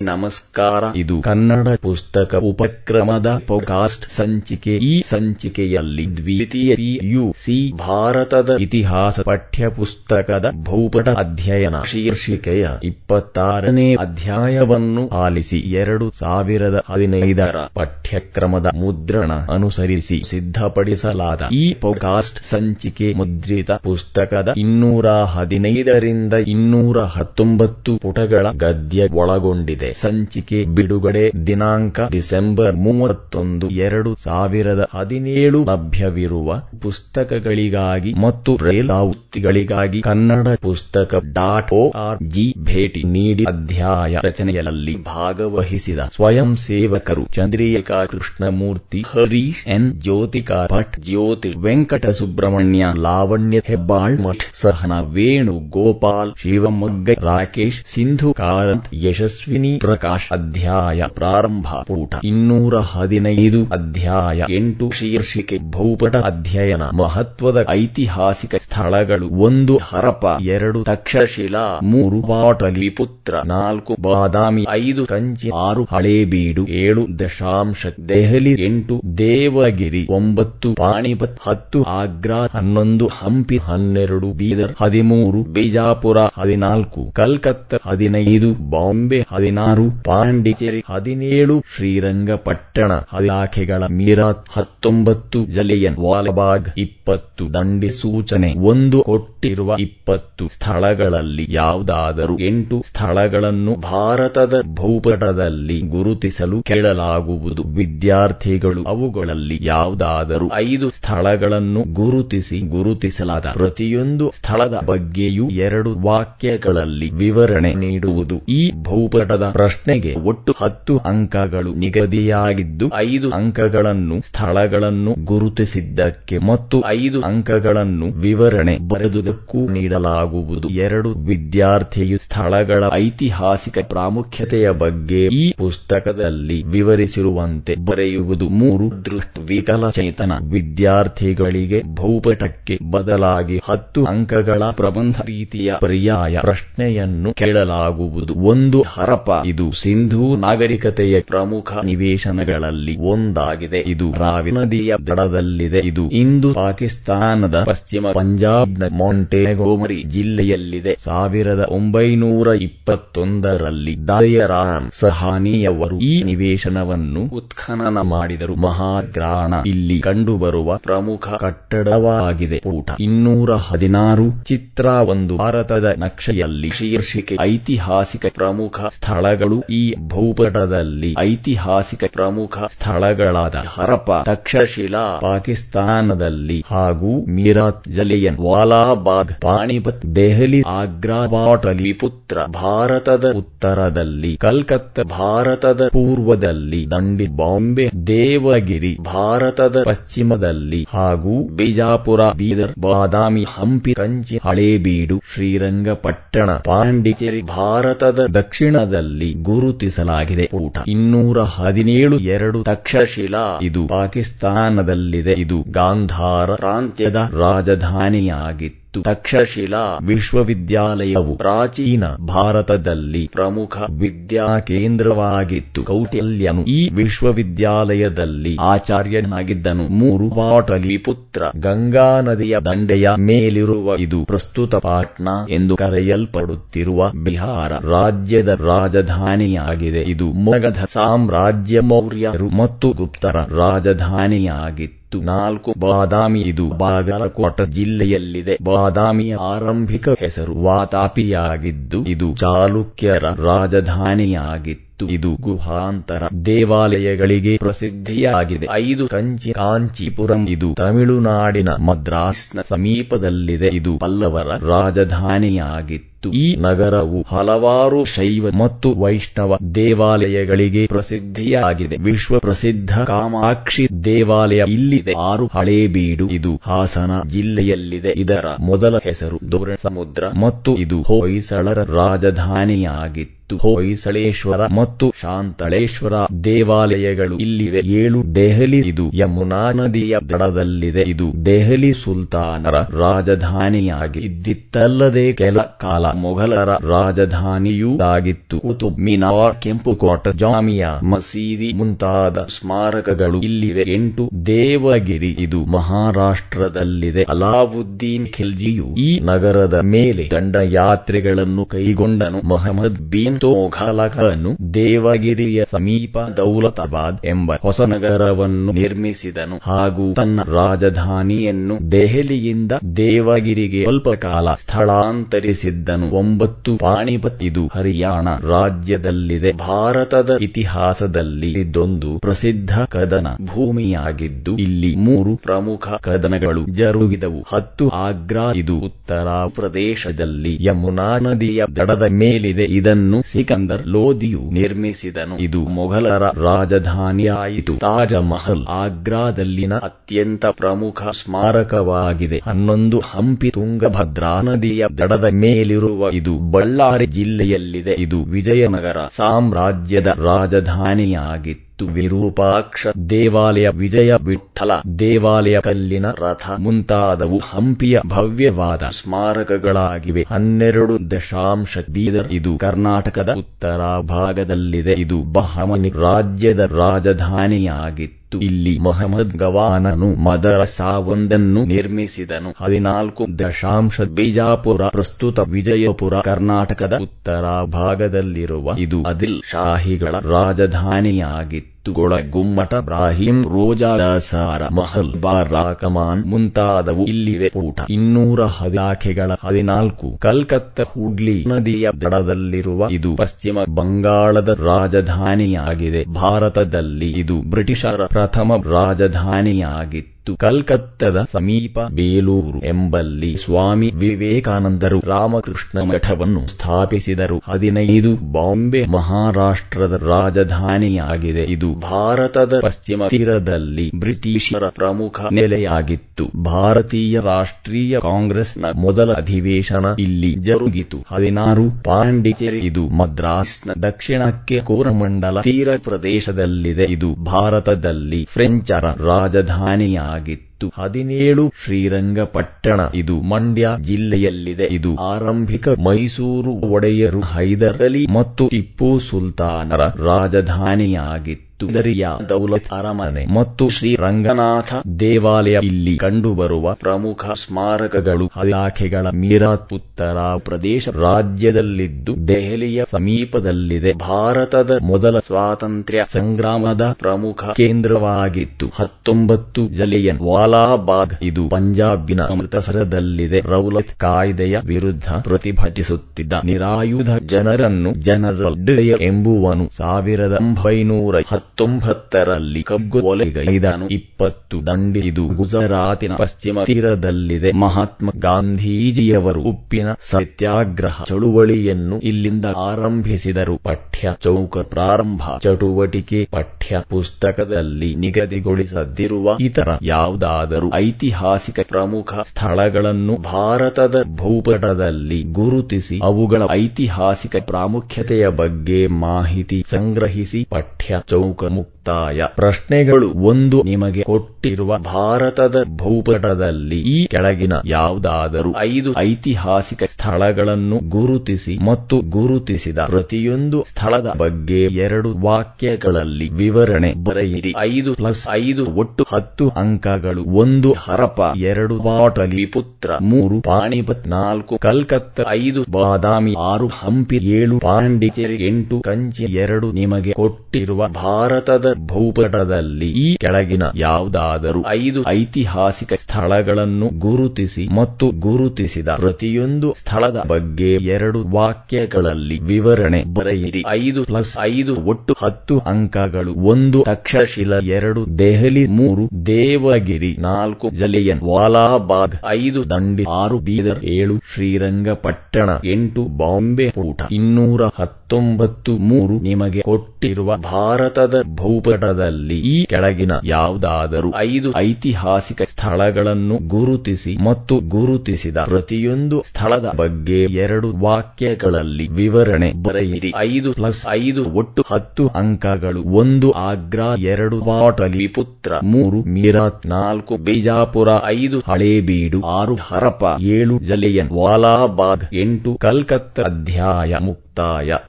ನಮಸ್ಕಾರ. ಇದು ಕನ್ನಡ ಪುಸ್ತಕ ಉಪಕ್ರಮದ ಪೋಕಾಸ್ಟ್ ಸಂಚಿಕೆ. ಈ ಸಂಚಿಕೆಯಲ್ಲಿ ದ್ವಿತೀಯ ಸಿ ಭಾರತದ ಇತಿಹಾಸ ಪಠ್ಯಪುಸ್ತಕದ ಭೂಪಟ ಅಧ್ಯಯನ ಶೀರ್ಷಿಕೆಯ ಇಪ್ಪತ್ತಾರನೇ ಅಧ್ಯಾಯವನ್ನು ಆಲಿಸಿ ಎರಡು ಸಾವಿರದ ಹದಿನೈದರ ಪಠ್ಯಕ್ರಮದ ಮುದ್ರಣ ಅನುಸರಿಸಿ ಸಿದ್ಧಪಡಿಸಲಾದ ಈ ಪೋಕಾಸ್ಟ್ ಸಂಚಿಕೆ ಮುದ್ರಿತ ಪುಸ್ತಕದ ಇನ್ನೂರ ಹದಿನೈದರಿಂದ ಇನ್ನೂರ ಹತ್ತೊಂಬತ್ತು ಪುಟಗಳ ಗದ್ಯ ಒಳಗೊಂಡಿದೆ. ಸಂಚಿಕೆ ಬಿಡುಗಡೆ ದಿನಾಂಕ ಡಿಸೆಂಬರ್ ಮೂವತ್ತೊಂದು ಎರಡು ಸಾವಿರದ ಹದಿನೇಳು ಲಭ್ಯವಿರುವ ಪುಸ್ತಕಗಳಿಗಾಗಿ ಮತ್ತು ರೇಲಾವೃತ್ತಿಗಳಿಗಾಗಿ ಕನ್ನಡ ಪುಸ್ತಕ ಡಾಟ್ ಓ ಆರ್ ಜಿ ಭೇಟಿ ನೀಡಿ ಅಧ್ಯಾಯ ರಚನೆಯಲ್ಲಿ ಭಾಗವಹಿಸಿದ ಸ್ವಯಂ ಸೇವಕರು ಚಂದ್ರಿಕಾ ಕೃಷ್ಣಮೂರ್ತಿ, ಹರೀಶ್ ಎನ್. ಜ್ಯೋತಿಕಾ ಭಟ್, ಜ್ಯೋತಿ ವೆಂಕಟ ಸುಬ್ರಹ್ಮಣ್ಯ, ಲಾವಣ್ಯ ಹೆಬ್ಬಾಳ್, ಮಠ್ ಸಹನ ವೇಣು ಗೋಪಾಲ್ ಶಿವಮೊಗ್ಗ ರಾಕೇಶ್, ಸಿಂಧು ಕಾರಂತ್, ಯಶಸ್ವಿನಿ ಪ್ರಕಾಶ್ ಅಧ್ಯಾಯ ಪ್ರಾರಂಭ ಪೂಟ ಇನ್ನೂರ ಹದಿನೈದು, ಅಧ್ಯಾಯ ಎಂಟು ಶೀರ್ಷಿಕೆ ಭೂಪಟ ಅಧ್ಯಯನ ಮಹತ್ವದ ಐತಿಹಾಸಿಕ ಸ್ಥಳಗಳು ಒಂದು ಹರಪ, ಎರಡು ತಕ್ಷಶಿಲಾ, ಮೂರು ಪಾಟಲಿಪುತ್ರ ನಾಲ್ಕು ಬಾದಾಮಿ, ಐದು ಕಂಚಿ, ಆರು ಹಳೇಬೀಡು, ಏಳು ದಶಾಂಶ, ದೆಹಲಿ, ಎಂಟು ದೇವಗಿರಿ, ಒಂಬತ್ತು ಪಾಣಿಪತ್, ಹತ್ತು ಆಗ್ರಾ, ಹನ್ನೊಂದು ಹಂಪಿ, ಹನ್ನೆರಡು ಬೀದರ್, ಹದಿಮೂರು ಬಿಜಾಪುರ, ಹದಿನಾಲ್ಕು ಕಲ್ಕತ್ತಾ, ಹದಿನೈದು ಬಾಂಬೆ ಹದಿನಾರು, ಪಾಂಡಿಚೇರಿ ಹದಿನೇಳು, ಶ್ರೀರಂಗಪಟ್ಟಣ ಇಲಾಖೆಗಳ ಮೀರಾತ್ ಹತ್ತೊಂಬತ್ತು, ಜಲೆಯನ್ ವಾಲಬಾಗ್ ಇಪ್ಪತ್ತು ದಂಡಿ ಸೂಚನೆ ಒಂದು ಕೊಟ್ಟಿರುವ ಇಪ್ಪತ್ತು ಸ್ಥಳಗಳಲ್ಲಿ ಯಾವುದಾದರೂ ಎಂಟು ಸ್ಥಳಗಳನ್ನು ಭಾರತದ ಭೂಪಟದಲ್ಲಿ ಗುರುತಿಸಲು ಕೇಳಲಾಗುವುದು. ವಿದ್ಯಾರ್ಥಿಗಳು ಅವುಗಳಲ್ಲಿ ಯಾವುದಾದರೂ ಐದು ಸ್ಥಳಗಳನ್ನು ಗುರುತಿಸಿ ಗುರುತಿಸಲಾದ ಪ್ರತಿಯೊಂದು ಸ್ಥಳದ ಬಗ್ಗೆಯೂ ಎರಡು ವಾಕ್ಯಗಳಲ್ಲಿ ವಿವರಣೆ ನೀಡುವುದು ಈ ಭೂಪಟದ ಪ್ರಶ್ನೆಗೆ ಒಟ್ಟು ಹತ್ತು ಅಂಕಗಳು ನಿಗದಿಯಾಗಿದ್ದು ಐದು ಅಂಕಗಳನ್ನು ಸ್ಥಳಗಳನ್ನು ಗುರುತಿಸಿದ್ದಕ್ಕೆ ಮತ್ತು ಐದು ಅಂಕಗಳನ್ನು ವಿವರಣೆ ಬರೆದುದಕ್ಕೂ ನೀಡಲಾಗುವುದು. ಎರಡು ವಿದ್ಯಾರ್ಥಿಯು ಸ್ಥಳಗಳ ಐತಿಹಾಸಿಕ ಪ್ರಾಮುಖ್ಯತೆಯ ಬಗ್ಗೆ ಈ ಪುಸ್ತಕದಲ್ಲಿ ವಿವರಿಸಿರುವಂತೆ ಬರೆಯುವುದು. ಮೂರು ದೃಷ್ಟ ವಿಕಲಚೇತನ ವಿದ್ಯಾರ್ಥಿಗಳಿಗೆ ಭೂಪಟಕ್ಕೆ ಬದಲಾಗಿ ಹತ್ತು ಅಂಕಗಳ ಪ್ರಬಂಧ ರೀತಿಯ ಪರ್ಯಾಯ ಪ್ರಶ್ನೆಯನ್ನು ಕೇಳಲಾಗುವುದು. ಒಂದು ಹರಪ ಇದು ಸಿಂಧೂ ನಾಗರಿಕತೆಯ ಪ್ರಮುಖ ನಿವೇಶನಗಳಲ್ಲಿ ಒಂದಾಗಿದೆ. ಇದು ರಾವಿ ನದಿಯ ದಡದಲ್ಲಿದೆ. ಇದು ಇಂದು ಪಾಕಿಸ್ತಾನದ ಪಶ್ಚಿಮ ಪಂಜಾಬ್ನ ಮೊಂಟೆಗೊಮರಿ ಜಿಲ್ಲೆಯಲ್ಲಿದೆ. ಸಾವಿರದ ಒಂಬೈನೂರ ಇಪ್ಪತ್ತೊಂದರಲ್ಲಿ ದಯರಾಮ್ ಸಹಾನಿಯವರು ಈ ನಿವೇಶನವನ್ನು ಉತ್ಖನನ ಮಾಡಿದರು. ಮಹಾಗ್ರಾಣ ಇಲ್ಲಿ ಕಂಡುಬರುವ ಪ್ರಮುಖ ಕಟ್ಟಡವಾಗಿದೆ. ಊಟ ಇನ್ನೂರ ಹದಿನಾರು ಚಿತ್ರ ಒಂದು ಭಾರತದ ನಕ್ಷೆಯಲ್ಲಿ ಶೀರ್ಷಿಕೆ ಐತಿಹಾಸಿಕ ಪ್ರಮುಖ ಸ್ಥಳಗಳು ಈ ಭೂಪಟದಲ್ಲಿ ಐತಿಹಾಸಿಕ ಪ್ರಮುಖ ಸ್ಥಳಗಳಾದ ಹರಪ, ತಕ್ಷಶಿಲಾ, ಪಾಕಿಸ್ತಾನದಲ್ಲಿ ಹಾಗೂ ಮೀರಾತ್ ಜಲಿಯನ್, ವಾಲಾಬಾಗ್ ಪಾಣಿಪತ್ ದೆಹಲಿ, ಆಗ್ರಾ ಪಾಟಲಿಪುತ್ರ ಭಾರತದ ಉತ್ತರದಲ್ಲಿ ಕಲ್ಕತ್ತಾ, ಭಾರತದ ಪೂರ್ವದಲ್ಲಿ ದಂಡಿ, ಬಾಂಬೆ, ದೇವಗಿರಿ, ಭಾರತದ ಪಶ್ಚಿಮದಲ್ಲಿ ಹಾಗೂ ಬಿಜಾಪುರ, ಬೀದರ್, ಬಾದಾಮಿ, ಹಂಪಿ, ಕಂಚಿ, ಹಳೇಬೀಡು, ಶ್ರೀರಂಗಪಟ್ಟಣ, ಪಾಂಡಿಚೇರಿ, ಭಾರತದ ದಕ್ಷಿಣದಲ್ಲಿ ಗುರುತಿಸಲಾಗಿದೆ. ಊಟ ಇನ್ನೂರ ಹದಿನೇಳು ಎರಡು ತಕ್ಷಶಿಲಾ. ಇದು ಪಾಕಿಸ್ತಾನದಲ್ಲಿದೆ. ಇದು ಗಾಂಧಾರ ಪ್ರಾಂತ್ಯದ ರಾಜಧಾನಿಯಾಗಿತ್ತು. ತಕ್ಷಶಿಲಾ ವಿಶ್ವವಿದ್ಯಾಲಯವು ಪ್ರಾಚೀನ ಭಾರತದಲ್ಲಿ ಪ್ರಮುಖ ವಿದ್ಯಾ ಕೇಂದ್ರವಾಗಿತ್ತು. ಕೌಟಿಲ್ಯನು ಈ ವಿಶ್ವವಿದ್ಯಾಲಯದಲ್ಲಿ ಆಚಾರ್ಯನಾಗಿದ್ದನು. ಮೂರು ಪಾಟಲಿಪುತ್ರ ಗಂಗಾ ನದಿಯ ದಂಡೆಯ ಮೇಲಿರುವ ಇದು ಪ್ರಸ್ತುತ ಪಾಟ್ನಾ ಎಂದು ಕರೆಯಲ್ಪಡುತ್ತಿರುವ ಬಿಹಾರ ರಾಜ್ಯದ ರಾಜಧಾನಿಯಾಗಿದೆ. ಇದು ಮಗಧ ಸಾಮ್ರಾಜ್ಯ ಮೌರ್ಯರು ಮತ್ತು ಗುಪ್ತರ ರಾಜಧಾನಿಯಾಗಿತ್ತು. ನಾಲ್ಕು ಬಾದಾಮಿ ಇದು ಬಾಗಲಕೋಟ ಜಿಲ್ಲೆಯಲ್ಲಿದೆ. ಬಾದಾಮಿಯ ಆರಂಭಿಕ ಹೆಸರು ವಾತಾಪಿಯಾಗಿದ್ದು ಇದು ಚಾಲುಕ್ಯರ ರಾಜಧಾನಿಯಾಗಿತ್ತು. ಇದು ಗುಹಾಂತರ ದೇವಾಲಯಗಳಿಗೆ ಪ್ರಸಿದ್ಧಿಯಾಗಿದೆ. ಐದು ಕಂಚಿ ಕಾಂಚೀಪುರಂ, ಇದು ತಮಿಳುನಾಡಿನ ಮದ್ರಾಸ್ನ ಸಮೀಪದಲ್ಲಿದೆ. ಇದು ಪಲ್ಲವರ ರಾಜಧಾನಿಯಾಗಿತ್ತು. ಈ ನಗರವು ಹಲವಾರು ಶೈವ ಮತ್ತು ವೈಷ್ಣವ ದೇವಾಲಯಗಳಿಗೆ ಪ್ರಸಿದ್ಧಿಯಾಗಿದೆ. ವಿಶ್ವ ಪ್ರಸಿದ್ಧ ಕಾಮಾಕ್ಷಿ ದೇವಾಲಯ ಇಲ್ಲಿದೆ. ಆರು ಹಳೇಬೀಡು ಇದು ಹಾಸನ ಜಿಲ್ಲೆಯಲ್ಲಿದೆ. ಇದರ ಮೊದಲ ಹೆಸರು ದೋರಣ ಸಮುದ್ರ ಮತ್ತು ಇದು ಹೊಯ್ಸಳರ ರಾಜಧಾನಿಯಾಗಿತ್ತು. ಆಗಿತ್ತು ಹೊಯ್ಸಳೇಶ್ವರ ಮತ್ತು ಶಾಂತಳೇಶ್ವರ ದೇವಾಲಯಗಳು ಇಲ್ಲಿವೆ. ಏಳು ದೆಹಲಿ ಇದು ಯಮುನಾ ನದಿಯ ದಡದಲ್ಲಿದೆ. ಇದು ದೆಹಲಿ ಸುಲ್ತಾನರ ರಾಜಧಾನಿಯಾಗಿ ಇದ್ದಿತ್ತಲ್ಲದೆ ಕೆಲ ಕಾಲ ಮೊಘಲರ ರಾಜಧಾನಿಯೂ ಆಗಿತ್ತು ಕುತುಬ್ ಮಿನಾರ್, ಕೆಂಪು ಕೋಟ, ಜಾಮಿಯಾ ಮಸೀದಿ ಮುಂತಾದ ಸ್ಮಾರಕಗಳು ಇಲ್ಲಿವೆ. ಎಂಟು ದೇವಗಿರಿ ಇದು ಮಹಾರಾಷ್ಟ್ರದಲ್ಲಿದೆ. ಅಲಾವುದ್ದೀನ್ ಖಿಲ್ಜಿಯು ಈ ನಗರದ ಮೇಲೆ ದಂಡಯಾತ್ರೆಗಳನ್ನು ಕೈಗೊಂಡನು. ಮೊಹಮ್ಮದ್ ಬಿನ್ ತೋಘಲಕನು ದೇವಗಿರಿಯ ಸಮೀಪ ದೌಲತಾಬಾದ್ ಎಂಬ ಹೊಸ ನಗರವನ್ನು ನಿರ್ಮಿಸಿದನು ಹಾಗೂ ತನ್ನ ರಾಜಧಾನಿಯನ್ನು ದೆಹಲಿಯಿಂದ ದೇವಗಿರಿಗೆ ಸ್ವಲ್ಪ ಕಾಲ ಸ್ಥಳಾಂತರಿಸಿದ್ದನು. ಒಂಬತ್ತು ಪಾಣಿಪತ್ ಇದು ಹರಿಯಾಣ ರಾಜ್ಯದಲ್ಲಿದೆ. ಭಾರತದ ಇತಿಹಾಸದಲ್ಲಿ ಇದೊಂದು ಪ್ರಸಿದ್ಧ ಕದನ ಭೂಮಿಯಾಗಿದ್ದು, ಇಲ್ಲಿ ಮೂರು ಪ್ರಮುಖ ಕದನಗಳು ಜರುಗಿದವು. ಹತ್ತು ಆಗ್ರಾ, ಇದು ಉತ್ತರ ಪ್ರದೇಶದಲ್ಲಿ ಯಮುನಾ ನದಿಯ ದಡದ ಮೇಲಿದೆ. ಇದನ್ನು ಸಿಕಂದರ್ ಲೋಧಿಯು ನಿರ್ಮಿಸಿದನು. ಇದು ಮೊಘಲರ ರಾಜಧಾನಿಯಾಯಿತು. ತಾಜ ಮಹಲ್ ಆಗ್ರಾದಲ್ಲಿನ ಅತ್ಯಂತ ಪ್ರಮುಖ ಸ್ಮಾರಕವಾಗಿದೆ. ಹನ್ನೊಂದು ಹಂಪಿ ತುಂಗಭದ್ರಾ ನದಿಯ ದಡದ ಮೇಲಿರುವ ಇದು ಬಳ್ಳಾರಿ ಜಿಲ್ಲೆಯಲ್ಲಿದೆ. ಇದು ವಿಜಯನಗರ ಸಾಮ್ರಾಜ್ಯದ ರಾಜಧಾನಿಯಾಗಿತ್ತು. ವಿರೂಪಾಕ್ಷ ದೇವಾಲಯ ವಿಜಯ ವಿಠಲ ದೇವಾಲಯ ಕಲ್ಲಿನ ರಥ ಮುಂತಾದವು ಹಂಪಿಯ ಭವ್ಯವಾದ ಸ್ಮಾರಕಗಳಾಗಿವೆ. ಹನ್ನೆರಡು ದಶಾಂಶ ಬೀದರ್ ಇದು ಕರ್ನಾಟಕದ ಉತ್ತರ ಭಾಗದಲ್ಲಿದೆ. ಇದು ಬಹಮನಿ ರಾಜ್ಯದ ರಾಜಧಾನಿಯಾಗಿತ್ತು. ಇಲ್ಲಿ ಮೊಹಮ್ಮದ್ ಗವಾನನು ಮದರಸಾವೊಂದನ್ನು ನಿರ್ಮಿಸಿದನು. ಹದಿನಾಲ್ಕು ದಶಾಂಶ ಬಿಜಾಪುರ, ಪ್ರಸ್ತುತ ವಿಜಯಪುರ, ಕರ್ನಾಟಕದ ಉತ್ತರ ಭಾಗದಲ್ಲಿರುವ ಇದು ಅದಿಲ್ ಶಾಹಿಗಳ ರಾಜಧಾನಿಯಾಗಿತ್ತು. ಗೊಳ ಗುಮ್ಮಟ ಬ್ರಾಹಿಂ ರೋಜಾ ದಸಾರ ಮಹಲ್ ಬಾರಾಕಮಾನ್ ಮುಂತಾದವು ಇಲ್ಲಿವೆ ಊಟ ಇನ್ನೂರ ಹದಾಖೆಗಳ ಹದಿನಾಲ್ಕು ಕಲ್ಕತ್ತ ಹುಡ್ಲಿ ನದಿಯ ದಡದಲ್ಲಿರುವ ಇದು ಪಶ್ಚಿಮ ಬಂಗಾಳದ ರಾಜಧಾನಿಯಾಗಿದೆ. ಭಾರತದಲ್ಲಿ ಇದು ಬ್ರಿಟಿಷರ ಪ್ರಥಮ ರಾಜಧಾನಿಯಾಗಿತ್ತು. ಕಲ್ಕತ್ತದ ಸಮೀಪ ಬೇಲೂರು ಎಂಬಲ್ಲಿ ಸ್ವಾಮಿ ವಿವೇಕಾನಂದರು ರಾಮಕೃಷ್ಣ ಮಠವನ್ನು ಸ್ಥಾಪಿಸಿದರು. ಹದಿನೈದು ಬಾಂಬೆ ಮಹಾರಾಷ್ಟ್ರದ ರಾಜಧಾನಿಯಾಗಿದೆ. ಇದು ಭಾರತದ ಪಶ್ಚಿಮ ತೀರದಲ್ಲಿ ಬ್ರಿಟಿಷರ ಪ್ರಮುಖ ನೆಲೆಯಾಗಿತ್ತು. ಭಾರತೀಯ ರಾಷ್ಟ್ರೀಯ ಕಾಂಗ್ರೆಸ್ನ ಮೊದಲ ಅಧಿವೇಶನ ಇಲ್ಲಿ ಜರುಗಿತು. ಹದಿನಾರು ಪಾಂಡಿಚೇರಿ, ಇದು ಮದ್ರಾಸ್ನ ದಕ್ಷಿಣಕ್ಕೆ ಕೋರಮಂಡಲ ತೀರ ಪ್ರದೇಶದಲ್ಲಿದೆ. ಇದು ಭಾರತದಲ್ಲಿ ಫ್ರೆಂಚರ ರಾಜಧಾನಿಯಾಗಿತ್ತು ಹದಿನೇಳು ಶ್ರೀರಂಗಪಟ್ಟಣ. ಇದು ಮಂಡ್ಯ ಜಿಲ್ಲೆಯಲ್ಲಿದೆ. ಇದು ಆರಂಭಿಕ ಮೈಸೂರು ಒಡೆಯರು ಹೈದರ್ ಅಲಿ ಮತ್ತು ಟಿಪ್ಪು ಸುಲ್ತಾನರ ರಾಜಧಾನಿಯಾಗಿತ್ತು. ದರಿಯಾ ದೌಲತ್ ಅರಮನೆ ಮತ್ತು ಶ್ರೀ ರಂಗನಾಥ ದೇವಾಲಯ ಇಲ್ಲಿ ಕಂಡುಬರುವ ಪ್ರಮುಖ ಸ್ಮಾರಕಗಳು. ಇಲಾಖೆಗಳ ಮೀರಾತ್ ಉತ್ತರ ಪ್ರದೇಶ ರಾಜ್ಯದಲ್ಲಿದ್ದು ದೆಹಲಿಯ ಸಮೀಪದಲ್ಲಿದೆ. ಭಾರತದ ಮೊದಲ ಸ್ವಾತಂತ್ರ್ಯ ಸಂಗ್ರಾಮದ ಪ್ರಮುಖ ಕೇಂದ್ರವಾಗಿತ್ತು. ಹತ್ತೊಂಬತ್ತು ಜಲಿಯನ್ ವಾಲಾಬಾಗ್ ಇದು ಪಂಜಾಬಿನ ಅಮೃತಸರದಲ್ಲಿದೆ. ರೌಲತ್ ಕಾಯ್ದೆಯ ವಿರುದ್ಧ ಪ್ರತಿಭಟಿಸುತ್ತಿದ್ದ ನಿರಾಯುಧ ಜನರನ್ನು ಜನರಲ್ ಡೇಯರ್ ಎಂಬುವನು ಸಾವಿರದ ಒಂಬೈನೂರ ಹತ್ತೊಂಬತ್ತರಲ್ಲಿ ಕಗ್ಗೊಲೆಗೈದನು ಇಪ್ಪತ್ತು ದಂಡಿ ಇದು ಗುಜರಾತಿನ ಪಶ್ಚಿಮ ತೀರದಲ್ಲಿದೆ. ಮಹಾತ್ಮ ಗಾಂಧೀಜಿಯವರು ಉಪ್ಪಿನ ಸತ್ಯಾಗ್ರಹ ಚಳುವಳಿಯನ್ನು ಇಲ್ಲಿಂದ ಆರಂಭಿಸಿದರು. ಪಠ್ಯ ಚೌಕ ಪ್ರಾರಂಭ ಚಟುವಟಿಕೆ ಪಠ್ಯ ಪುಸ್ತಕದಲ್ಲಿ ನಿಗದಿಗೊಳಿಸದಿರುವ ಇತರ ಯಾವುದಾದರೂ ಐತಿಹಾಸಿಕ ಪ್ರಮುಖ ಸ್ಥಳಗಳನ್ನು ಭಾರತದ ಭೂಪಟದಲ್ಲಿ ಗುರುತಿಸಿ ಅವುಗಳ ಐತಿಹಾಸಿಕ ಪ್ರಾಮುಖ್ಯತೆಯ ಬಗ್ಗೆ ಮಾಹಿತಿ ಸಂಗ್ರಹಿಸಿ ಪಠ್ಯ ಚೌಕ como ಮುಕ್ತಾಯ ಪ್ರಶ್ನೆಗಳು ಒಂದು, ನಿಮಗೆ ಕೊಟ್ಟಿರುವ ಭಾರತದ ಭೂಪಟದಲ್ಲಿ ಈ ಕೆಳಗಿನ ಯಾವುದಾದರೂ ಐದು ಐತಿಹಾಸಿಕ ಸ್ಥಳಗಳನ್ನು ಗುರುತಿಸಿ ಮತ್ತು ಗುರುತಿಸಿದ ಪ್ರತಿಯೊಂದು ಸ್ಥಳದ ಬಗ್ಗೆ ಎರಡು ವಾಕ್ಯಗಳಲ್ಲಿ ವಿವರಣೆ ಬರೆಯಿರಿ. ಐದು ಪ್ಲಸ್ ಐದು ಒಟ್ಟು ಹತ್ತು ಅಂಕಗಳು. ಒಂದು ಹರಪ, ಎರಡು ಬಾಟಲಿ ಪುತ್ರ, ಮೂರು ಪಾಣಿಪತ್ ನಾಲ್ಕು ಕಲ್ಕತ್ತ, ಐದು ಬಾದಾಮಿ, ಆರು ಹಂಪಿ, ಏಳು ಪಾಂಡಿಚೇರಿ, ಎಂಟು ಕಂಚಿ, ಎರಡು ನಿಮಗೆ ಕೊಟ್ಟಿರುವ ಭಾರತದ ಭೂಪಟದಲ್ಲಿ ಈ ಕೆಳಗಿನ ಯಾವುದಾದರೂ ಐದು ಐತಿಹಾಸಿಕ ಸ್ಥಳಗಳನ್ನು ಗುರುತಿಸಿ ಮತ್ತು ಗುರುತಿಸಿದ ಪ್ರತಿಯೊಂದು ಸ್ಥಳದ ಬಗ್ಗೆ ಎರಡು ವಾಕ್ಯಗಳಲ್ಲಿ ವಿವರಣೆ ಬರೆಯಿರಿ. ಐದು ಪ್ಲಸ್ ಐದು ಒಟ್ಟು ಹತ್ತು ಅಂಕಗಳು. ಒಂದು ತಕ್ಷಶಿಲ, ಎರಡು ದೆಹಲಿ, ಮೂರು ದೇವಗಿರಿ, ನಾಲ್ಕು ಜಲಿಯನ್ ವಾಲಾಬಾಗ್, ಐದು ದಂಡಿ, ಆರು ಬೀದರ್, ಏಳು ಶ್ರೀರಂಗಪಟ್ಟಣ, ಎಂಟು ಬಾಂಬೆ ಊಟ ಇನ್ನೂರ ಹತ್ತೊಂಬತ್ತು ಮೂರು ನಿಮಗೆ ಕೊಟ್ಟಿರುವ ಭಾರತದ ಭೂಪ ಭೂಪಟದಲ್ಲಿ ಈ ಕೆಳಗಿನ ಯಾವುದಾದರೂ ಐದು ಐತಿಹಾಸಿಕ ಸ್ಥಳಗಳನ್ನು ಗುರುತಿಸಿ ಮತ್ತು ಗುರುತಿಸಿದ ಪ್ರತಿಯೊಂದು ಸ್ಥಳದ ಬಗ್ಗೆ ಎರಡು ವಾಕ್ಯಗಳಲ್ಲಿ ವಿವರಣೆ ಬರೆಯಿರಿ. ಐದು ಪ್ಲಸ್ ಐದು ಒಟ್ಟು ಹತ್ತು ಅಂಕಗಳು. ಒಂದು ಆಗ್ರಾ, ಎರಡು ವಾಟಲಿ ಪುತ್ರ, ಮೂರು ಮೀರಾತ್, ನಾಲ್ಕು ಬಿಜಾಪುರ, ಐದು ಹಳೇಬೀಡು, ಆರು ಹರಪ, ಏಳು ಜಲಿಯನ್ ವಾಲಾಬಾಗ್, ಎಂಟು ಕಲ್ಕತ್ತಾ ಅಧ್ಯಾಯ ಮುಕ್ತಾಯ.